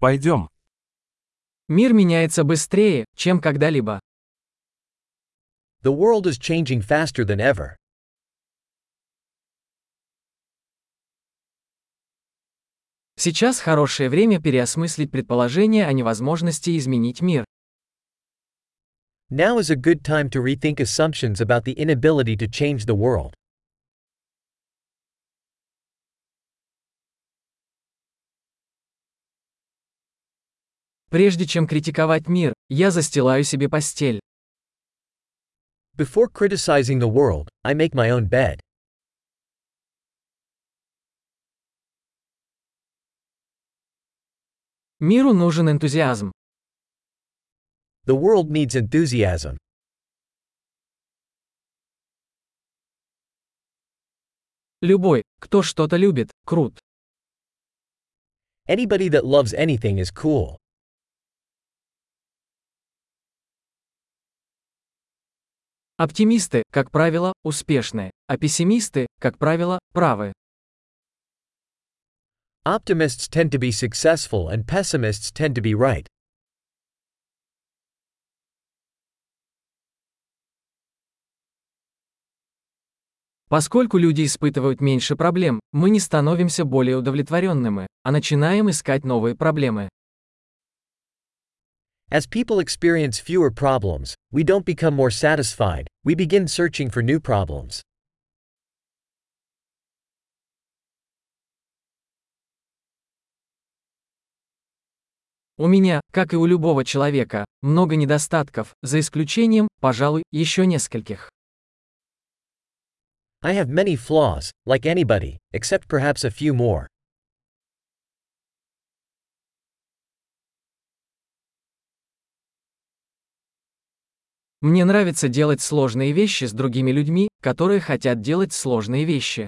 Пойдем. Мир меняется быстрее, чем когда-либо. The world is changing faster than ever. Сейчас хорошее время переосмыслить предположение о невозможности изменить мир. Now is a good time to rethink assumptions about the inability to change the world. Прежде чем критиковать мир, я застилаю себе постель. Before criticizing the world, I make my own bed. Миру нужен энтузиазм. The world needs enthusiasm. Любой, кто что-то любит, крут. Anybody that loves anything is cool. Оптимисты, как правило, успешны, а пессимисты, как правило, правы. Optimists tend to be successful and pessimists tend to be right. Поскольку люди испытывают меньше проблем, мы не становимся более удовлетворенными, а начинаем искать новые проблемы. As people experience fewer problems, we don't become more satisfied, we begin searching for new problems. У меня, как и у любого человека, много недостатков, за исключением, пожалуй, еще нескольких. I have many flaws, like anybody, except perhaps a few more. Мне нравится делать сложные вещи с другими людьми, которые хотят делать сложные вещи.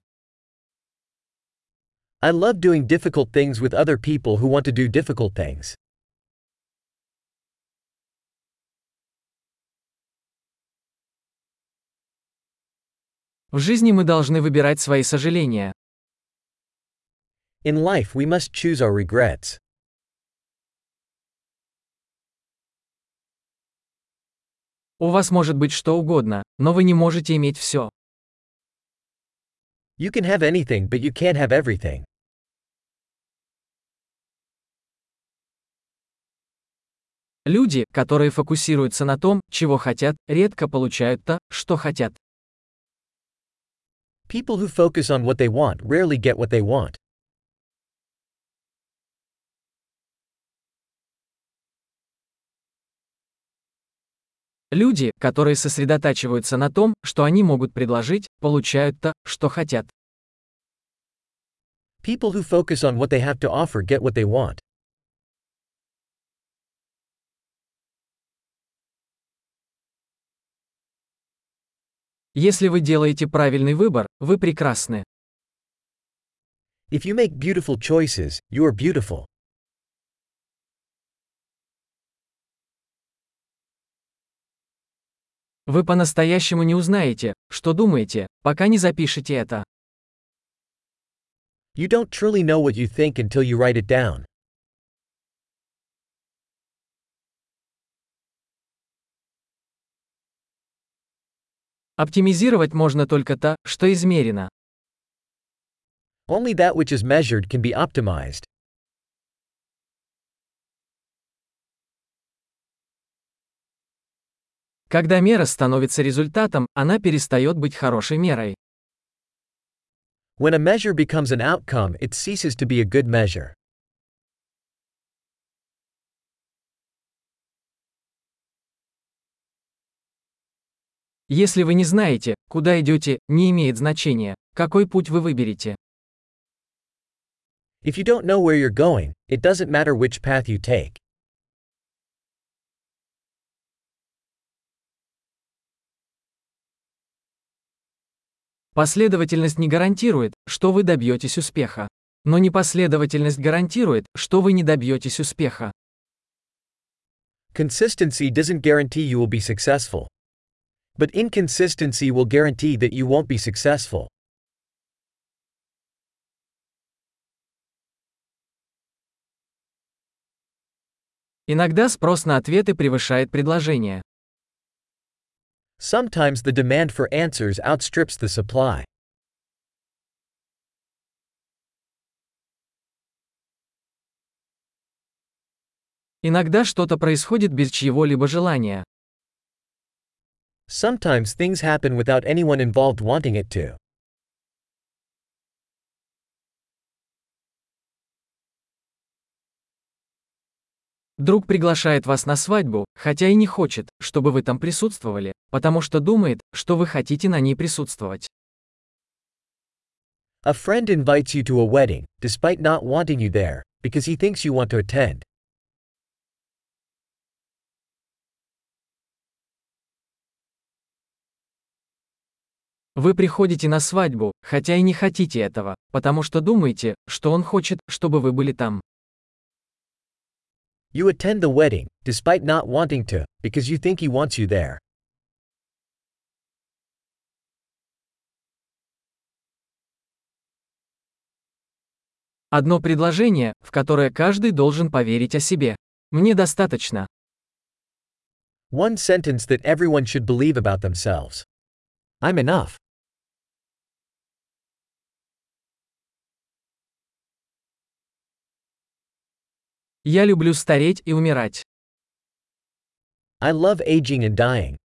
I love doing difficult things with other people who want to do difficult things. В жизни мы должны выбирать свои сожаления. In life, we must choose our regrets. У вас может быть что угодно, но вы не можете иметь все. You can have anything, but you can't have everything. Люди, которые фокусируются на том, чего хотят, редко получают то, что хотят. People who focus on what they want rarely get what they want. Люди, которые сосредотачиваются на том, что они могут предложить, получают то, что хотят. People who focus on what they have to offer get what they want. Если вы делаете правильный выбор, вы прекрасны. If you make beautiful choices, you are beautiful. Вы по-настоящему не узнаете, что думаете, пока не запишете это. You don't truly know what you think until you write it down. Оптимизировать можно только то, что измерено. Only that which is measured can be optimized. Когда мера становится результатом, она перестает быть хорошей мерой. When a measure becomes an outcome, it ceases to be a good measure. Если вы не знаете, куда идете, не имеет значения, какой путь вы выберете. If you don't know where you're going, it doesn't matter which path you take. Последовательность не гарантирует, что вы добьетесь успеха. Но непоследовательность гарантирует, что вы не добьетесь успеха. Consistency doesn't guarantee you will be successful. But inconsistency will guarantee that you won't be successful. Иногда спрос на ответы превышает предложение. Sometimes the demand for answers outstrips the supply. Иногда что-то происходит без чьего-либо желания. Sometimes things happen without anyone involved wanting it to. Друг приглашает вас на свадьбу, хотя и не хочет, чтобы вы там присутствовали, потому что думает, что вы хотите на ней присутствовать. A friend invites you to a wedding, despite not wanting you there, because he thinks you want to attend. Вы приходите на свадьбу, хотя и не хотите этого, потому что думаете, что он хочет, чтобы вы были там. You attend the wedding, despite not wanting to, because you think he wants you there. Одно предложение, в которое каждый должен поверить о себе. Мне достаточно. One sentence that everyone should believe about themselves. I'm enough. Я люблю стареть и умирать. I love aging and dying.